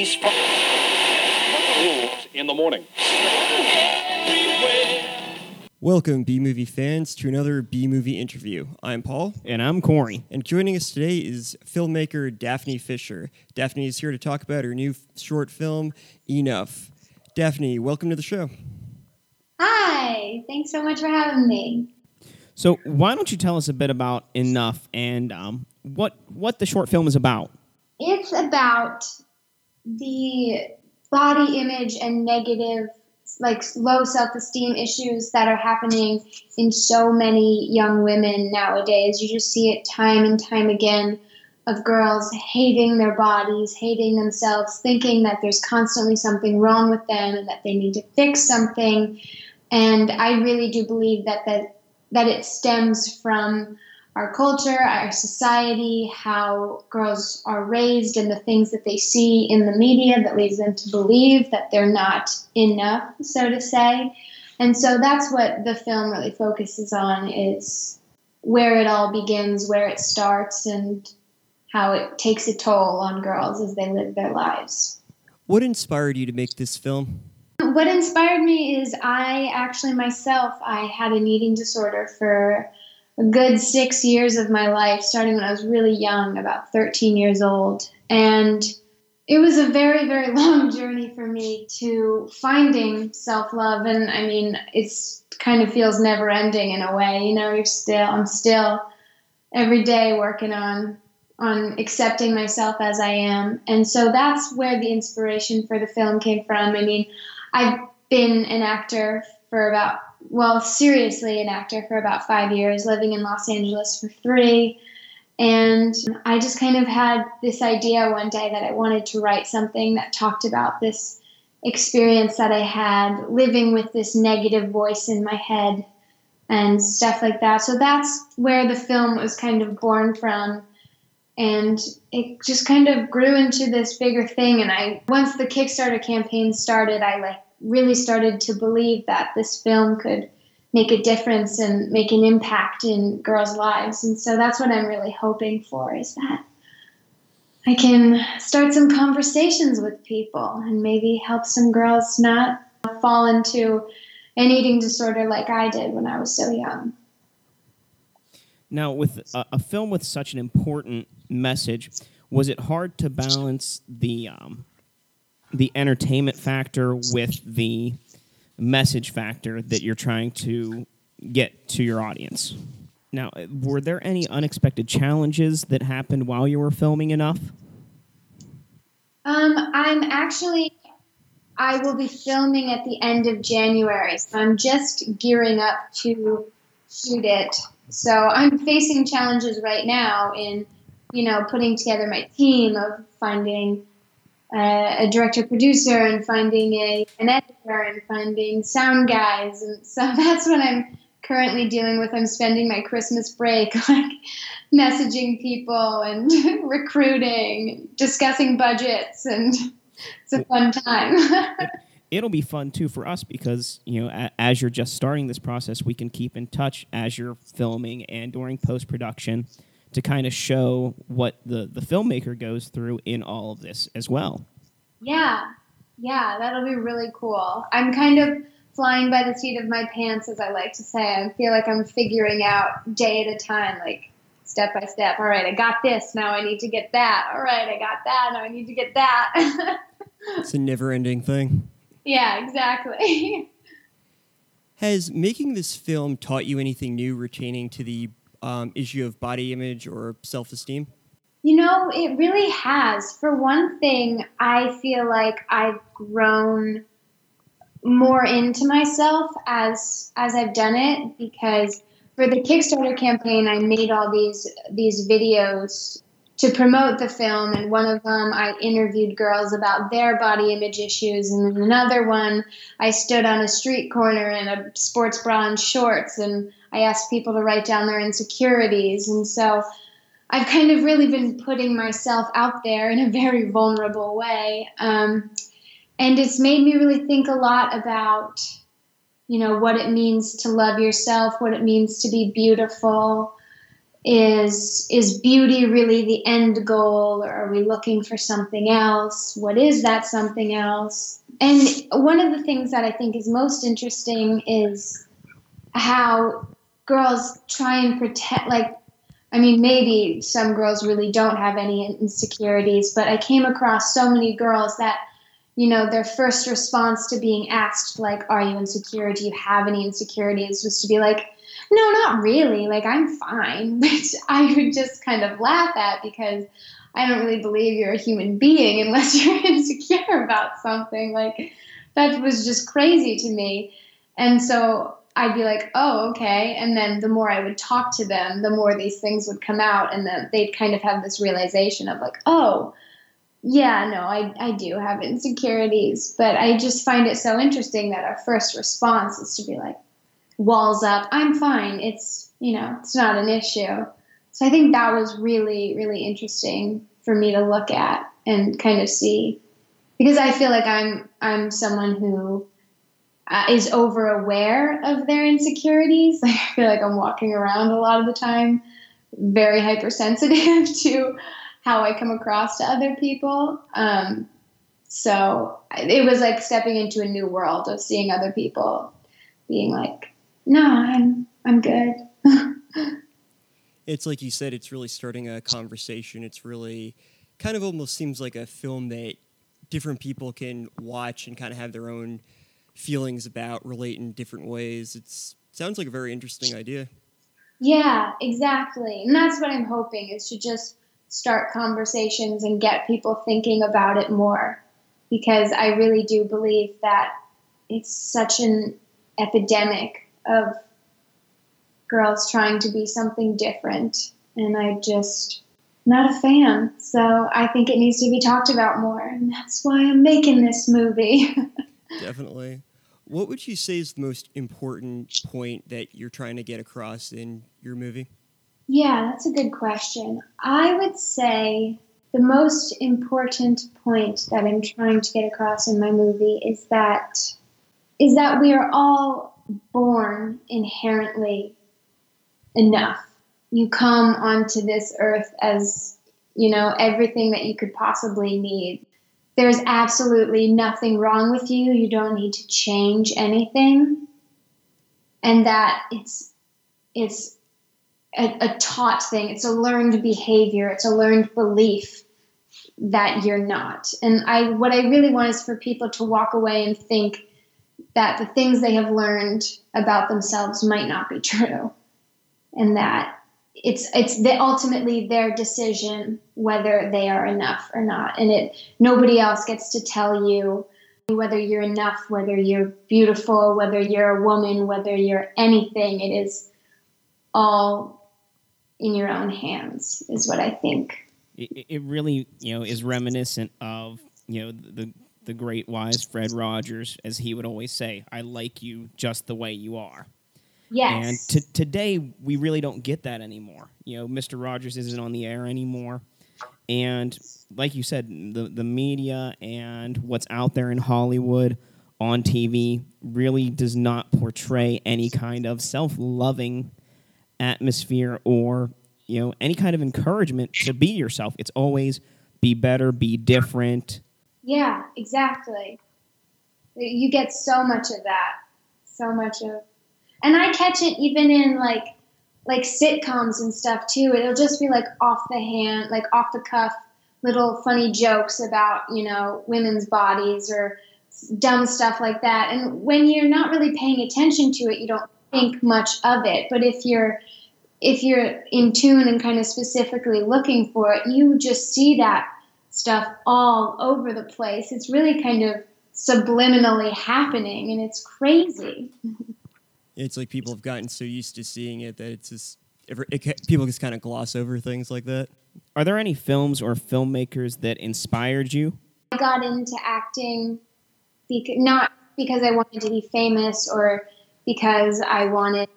police in the morning. Welcome, B movie fans, to another B movie interview. I'm Paul. And I'm Corey. And joining us today is filmmaker Daphne Fisher. Daphne is here to talk about her new f- short film, Enough. Daphne, welcome to the show. Hi, thanks so much for having me. So, why don't you tell us a bit about Enough and um, what what the short film is about? It's about the body image and negative, like low self esteem issues that are happening in so many young women nowadays. You just see it time and time again of girls hating their bodies, hating themselves, thinking that there's constantly something wrong with them and that they need to fix something. And I really do believe that that, that it stems from our culture, our society, how girls are raised, and the things that they see in the media that leads them to believe that they're not enough, so to say. And so that's what the film really focuses on is where it all begins, where it starts, and how it takes a toll on girls as they live their lives. What inspired you to make this film? What inspired me is I actually myself I had an eating disorder for a good six years of my life, starting when I was really young, about 13 years old. And it was a very, very long journey for me to finding self love. And I mean, it's kind of feels never ending in a way. You know, you're still, I'm still every day working on on accepting myself as I am. And so that's where the inspiration for the film came from. I mean, I've been an actor for about well, seriously an actor for about five years, living in Los Angeles for three. And I just kind of had this idea one day that I wanted to write something that talked about this experience that I had living with this negative voice in my head and stuff like that. So that's where the film was kind of born from. And it just kind of grew into this bigger thing. And I, once the Kickstarter campaign started, I like really started to believe that this film could make a difference and make an impact in girls' lives. And so that's what I'm really hoping for is that I can start some conversations with people and maybe help some girls not fall into an eating disorder like I did when I was so young. Now, with a, a film with such an important message, was it hard to balance the um, the entertainment factor with the message factor that you're trying to get to your audience. Now, were there any unexpected challenges that happened while you were filming enough? Um, I'm actually, I will be filming at the end of January, so I'm just gearing up to shoot it. So I'm facing challenges right now in, you know, putting together my team of finding uh, a director producer and finding a an editor and finding sound guys and so that's what I'm currently dealing with. I'm spending my Christmas break like messaging people and recruiting, discussing budgets, and it's a fun time. It'll be fun too for us because you know as you're just starting this process, we can keep in touch as you're filming and during post production to kind of show what the, the filmmaker goes through in all of this as well. Yeah, yeah, that'll be really cool. I'm kind of flying by the seat of my pants, as I like to say. I feel like I'm figuring out day at a time, like step by step. All right, I got this. Now I need to get that. All right, I got that. Now I need to get that. it's a never ending thing. Yeah, exactly. Has making this film taught you anything new retaining to the um, issue of body image or self esteem? You know, it really has. For one thing, I feel like I've grown more into myself as as I've done it because for the Kickstarter campaign, I made all these these videos to promote the film and one of them I interviewed girls about their body image issues and then another one I stood on a street corner in a sports bra and shorts and I asked people to write down their insecurities and so I've kind of really been putting myself out there in a very vulnerable way um, and it's made me really think a lot about you know what it means to love yourself what it means to be beautiful is is beauty really the end goal or are we looking for something else? What is that something else? And one of the things that i think is most interesting is how girls try and protect like i mean maybe some girls really don't have any insecurities but i came across so many girls that you know their first response to being asked like are you insecure? Do you have any insecurities? was to be like no, not really. Like, I'm fine, which I would just kind of laugh at because I don't really believe you're a human being unless you're insecure about something. Like, that was just crazy to me. And so I'd be like, oh, okay. And then the more I would talk to them, the more these things would come out. And then they'd kind of have this realization of, like, oh, yeah, no, I, I do have insecurities. But I just find it so interesting that our first response is to be like, walls up. I'm fine. It's, you know, it's not an issue. So I think that was really, really interesting for me to look at and kind of see because I feel like I'm I'm someone who uh, is over aware of their insecurities. I feel like I'm walking around a lot of the time very hypersensitive to how I come across to other people. Um, so it was like stepping into a new world of seeing other people being like, no, I'm I'm good. it's like you said, it's really starting a conversation. It's really kind of almost seems like a film that different people can watch and kind of have their own feelings about, relate in different ways. It's sounds like a very interesting idea. Yeah, exactly. And that's what I'm hoping is to just start conversations and get people thinking about it more because I really do believe that it's such an epidemic of girls trying to be something different. And I just not a fan. So I think it needs to be talked about more. And that's why I'm making this movie. Definitely. What would you say is the most important point that you're trying to get across in your movie? Yeah, that's a good question. I would say the most important point that I'm trying to get across in my movie is that is that we are all born inherently enough. You come onto this earth as, you know, everything that you could possibly need. There's absolutely nothing wrong with you. You don't need to change anything. And that it's it's a, a taught thing. It's a learned behavior. It's a learned belief that you're not. And I what I really want is for people to walk away and think that the things they have learned about themselves might not be true. And that it's it's the, ultimately their decision whether they are enough or not. And it nobody else gets to tell you whether you're enough whether you're beautiful whether you're a woman whether you're anything. It is all in your own hands is what i think. It, it really you know is reminiscent of you know the the great wise Fred Rogers, as he would always say, I like you just the way you are. Yes. And t- today, we really don't get that anymore. You know, Mr. Rogers isn't on the air anymore. And like you said, the, the media and what's out there in Hollywood on TV really does not portray any kind of self loving atmosphere or, you know, any kind of encouragement to be yourself. It's always be better, be different, yeah, exactly. You get so much of that. So much of and I catch it even in like like sitcoms and stuff too. It'll just be like off the hand, like off the cuff little funny jokes about, you know, women's bodies or dumb stuff like that. And when you're not really paying attention to it, you don't think much of it. But if you're if you're in tune and kind of specifically looking for it, you just see that stuff all over the place. It's really kind of subliminally happening, and it's crazy. It's like people have gotten so used to seeing it that it's just it, people just kind of gloss over things like that. Are there any films or filmmakers that inspired you? I got into acting because, not because I wanted to be famous or because I wanted,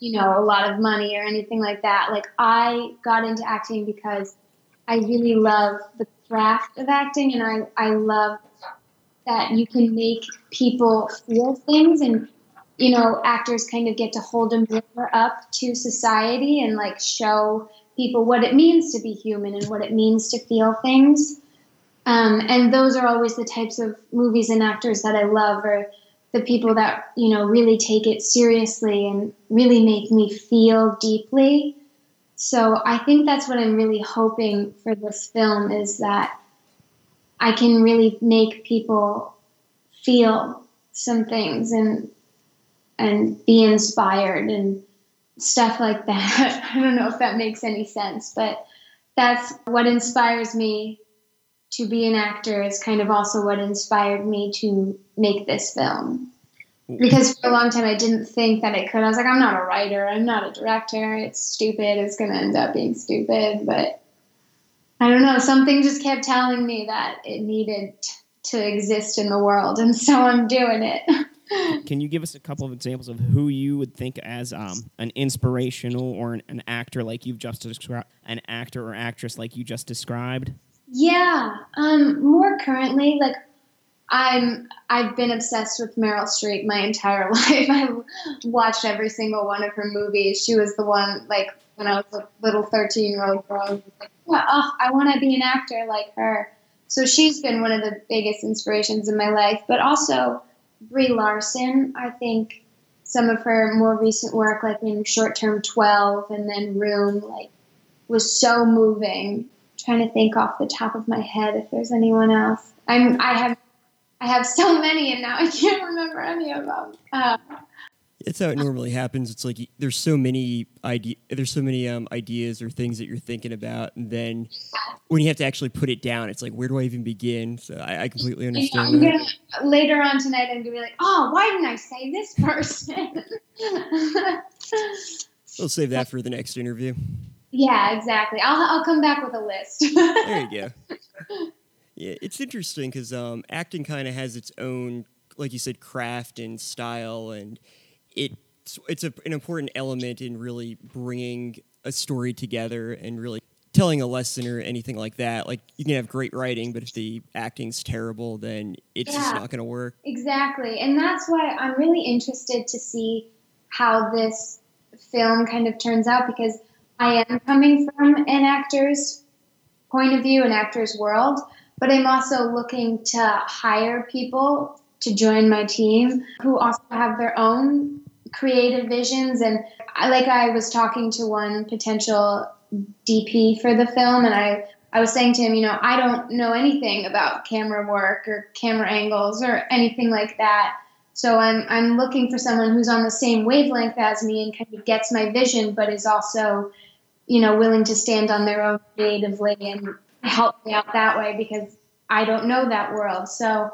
you know, a lot of money or anything like that. Like I got into acting because I really love the craft of acting, and I, I love that you can make people feel things and you know, actors kind of get to hold a mirror up to society and like show people what it means to be human and what it means to feel things. Um, and those are always the types of movies and actors that I love, or the people that you know really take it seriously and really make me feel deeply. So I think that's what I'm really hoping for this film is that I can really make people feel some things and and be inspired and stuff like that. I don't know if that makes any sense, but that's what inspires me to be an actor is kind of also what inspired me to make this film. Because for a long time I didn't think that I could. I was like, I'm not a writer, I'm not a director, it's stupid, it's going to end up being stupid. But I don't know, something just kept telling me that it needed to exist in the world, and so I'm doing it. Can you give us a couple of examples of who you would think as um, an inspirational or an, an actor like you've just described, an actor or actress like you just described? Yeah, um, more currently, like I'm I've been obsessed with Meryl Streep my entire life. I've watched every single one of her movies. She was the one like when I was a little 13 year old girl. I was like, oh, I want to be an actor like her. So she's been one of the biggest inspirations in my life. But also Brie Larson, I think some of her more recent work, like in Short Term 12 and then Room, like was so moving trying to think off the top of my head if there's anyone else. I'm I have I have so many and now I can't remember any of them. Uh, it's how it normally happens. It's like there's so many idea, there's so many um, ideas or things that you're thinking about, and then when you have to actually put it down, it's like where do I even begin? So I, I completely understand. Gonna, later on tonight, I'm gonna be like, oh, why didn't I say this person? we'll save that for the next interview. Yeah, exactly. I'll I'll come back with a list. there you go. Yeah, it's interesting because um, acting kind of has its own, like you said, craft and style, and it's it's a, an important element in really bringing a story together and really telling a lesson or anything like that. Like you can have great writing, but if the acting's terrible, then it's yeah, just not going to work. Exactly, and that's why I'm really interested to see how this film kind of turns out because I am coming from an actor's point of view, an actor's world, but I'm also looking to hire people to join my team who also have their own creative visions. And I, like I was talking to one potential DP for the film, and I I was saying to him, you know, I don't know anything about camera work or camera angles or anything like that. So I'm I'm looking for someone who's on the same wavelength as me and kind of gets my vision, but is also you know, willing to stand on their own creatively and help me out that way because I don't know that world. So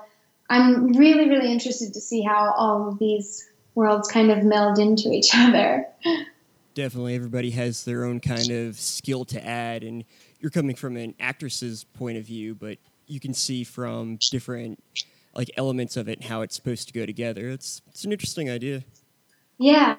I'm really, really interested to see how all of these worlds kind of meld into each other. Definitely, everybody has their own kind of skill to add, and you're coming from an actress's point of view, but you can see from different like elements of it how it's supposed to go together. It's it's an interesting idea. Yeah,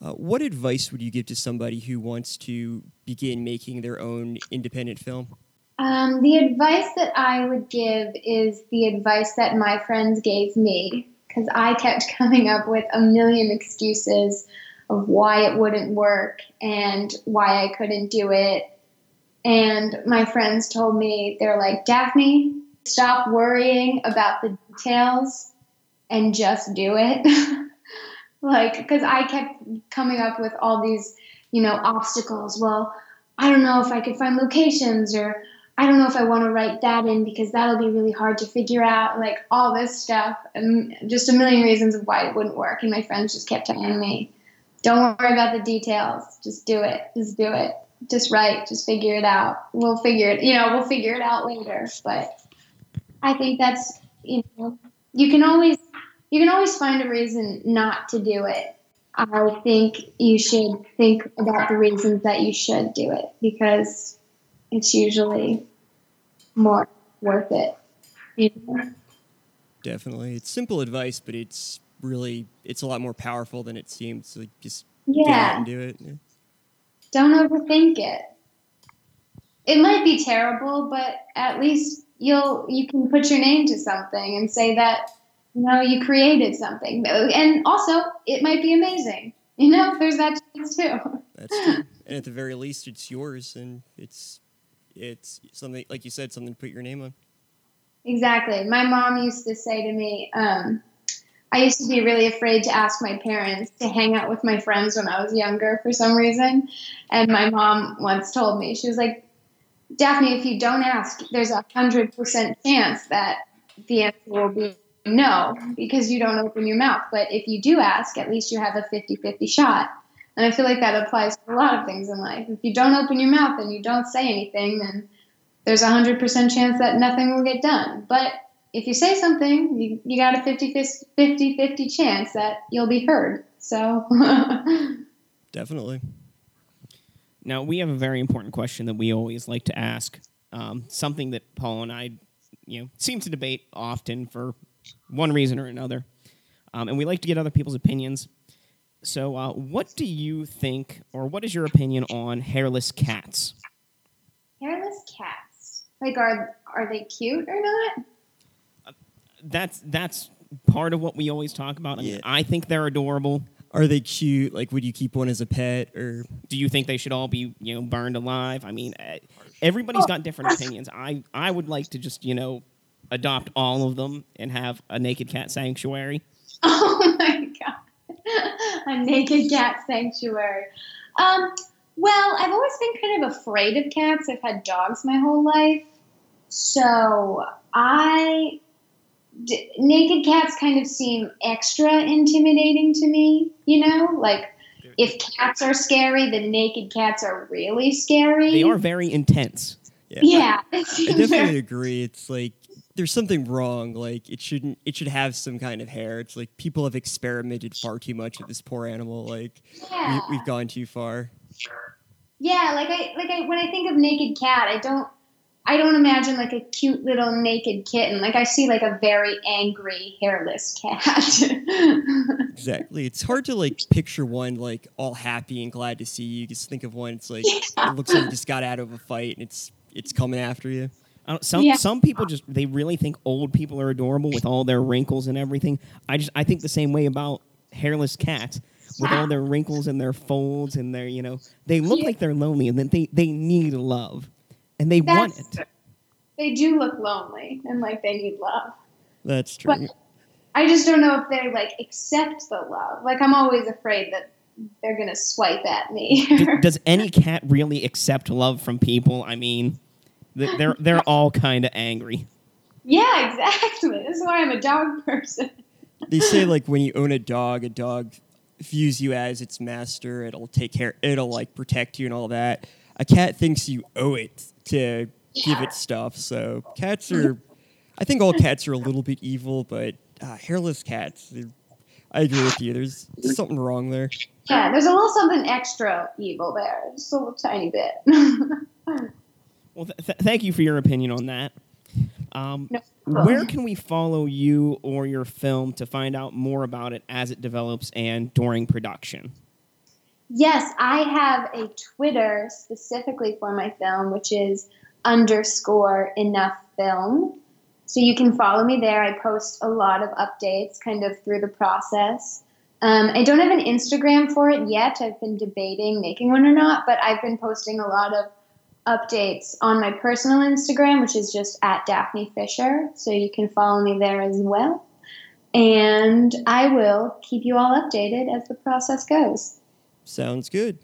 uh, what advice would you give to somebody who wants to begin making their own independent film? Um, the advice that I would give is the advice that my friends gave me because I kept coming up with a million excuses of why it wouldn't work and why I couldn't do it. And my friends told me, they're like, Daphne, stop worrying about the details and just do it. like because i kept coming up with all these you know obstacles well i don't know if i could find locations or i don't know if i want to write that in because that'll be really hard to figure out like all this stuff and just a million reasons of why it wouldn't work. And my friends just kept telling me don't worry about the details. Just do it. Just do it. Just write. Just figure it out. We'll figure it you know we'll figure it out later. But i think that's you know you can always you can always find a reason not to do it. I think you should think about the reasons that you should do it because it's usually more worth it. You know? Definitely, it's simple advice, but it's really it's a lot more powerful than it seems. Like just yeah, get out and do it. Yeah. Don't overthink it. It might be terrible, but at least you'll you can put your name to something and say that You know, you created something, and also it might be amazing. You know, there's that chance too. That's true. and at the very least, it's yours, and it's it's something like you said, something to put your name on. Exactly. My mom used to say to me, um, I used to be really afraid to ask my parents to hang out with my friends when I was younger for some reason. And my mom once told me, she was like, Daphne, if you don't ask, there's a hundred percent chance that the answer will be no, because you don't open your mouth. But if you do ask, at least you have a 50 50 shot. And I feel like that applies to a lot of things in life. If you don't open your mouth and you don't say anything, then there's a 100% chance that nothing will get done. But if you say something, you, you got a 50 50 50 chance that you'll be heard. So, definitely. Now, we have a very important question that we always like to ask. Um, something that Paul and I, you know, seem to debate often for one reason or another. Um, and we like to get other people's opinions. So, uh, what do you think, or what is your opinion on hairless cats? Hairless cats, like are are they cute or not? Uh, that's that's part of what we always talk about. I mean, yeah. I think they're adorable. Are they cute? Like, would you keep one as a pet, or do you think they should all be, you know, burned alive? I mean, eh, everybody's got different opinions. I I would like to just, you know, adopt all of them and have a naked cat sanctuary. Oh my god, a naked cat sanctuary. Um, well, I've always been kind of afraid of cats. I've had dogs my whole life, so I d- naked cats kind of seem extra intimidating to me, you know? Like, if cats are scary, then naked cats are really scary. They are very intense. Yeah, yeah I, I definitely agree. It's like there's something wrong. Like it shouldn't. It should have some kind of hair. It's like people have experimented far too much with this poor animal. Like yeah. we, have gone too far. Yeah, like I like I when I think of naked cat, I don't I don't imagine like a cute little naked kitten. Like I see like a very angry hairless cat. exactly. It's hard to like picture one like all happy and glad to see you. just think of one. It's like yeah. it looks like you just got out of a fight and it's it's coming after you. Some yeah. some people just they really think old people are adorable with all their wrinkles and everything. I just I think the same way about hairless cats with all their wrinkles and their folds and their you know they look yeah. like they're lonely and then they they need love and they That's, want it. They do look lonely and like they need love. That's true. But I just don't know if they like accept the love. Like I'm always afraid that they're gonna swipe at me. Does any cat really accept love from people? I mean, they're they're all kind of angry. Yeah, exactly. This is why I'm a dog person. they say like when you own a dog, a dog views you as its master. It'll take care. It'll like protect you and all that. A cat thinks you owe it to give it stuff. So cats are, I think all cats are a little bit evil, but uh, hairless cats, I agree with you. There's something wrong there. Yeah, there's a little something extra evil there, just a little tiny bit. well, th- th- thank you for your opinion on that. Um, no where can we follow you or your film to find out more about it as it develops and during production? Yes, I have a Twitter specifically for my film, which is underscore enough film. So you can follow me there. I post a lot of updates kind of through the process. Um, I don't have an Instagram for it yet. I've been debating making one or not, but I've been posting a lot of updates on my personal Instagram, which is just at Daphne Fisher. So you can follow me there as well. And I will keep you all updated as the process goes. Sounds good.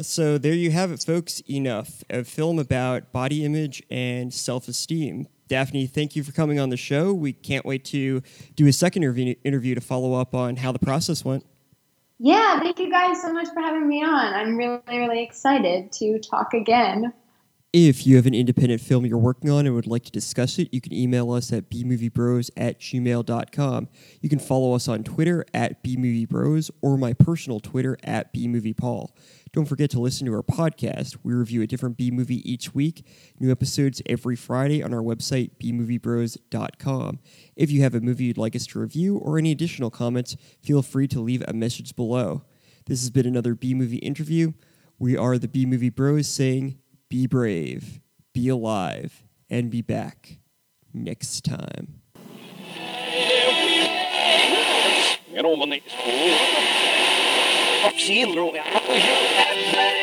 So there you have it, folks. Enough. A film about body image and self esteem. Daphne, thank you for coming on the show. We can't wait to do a second interview, interview to follow up on how the process went. Yeah, thank you guys so much for having me on. I'm really, really excited to talk again. If you have an independent film you're working on and would like to discuss it, you can email us at bmoviebros at gmail.com. You can follow us on Twitter at bmoviebros or my personal Twitter at bmoviepaul. Don't forget to listen to our podcast. We review a different B movie each week, new episodes every Friday on our website, bmoviebros.com. If you have a movie you'd like us to review or any additional comments, feel free to leave a message below. This has been another B movie interview. We are the B Movie Bros saying, be brave, be alive, and be back next time. They.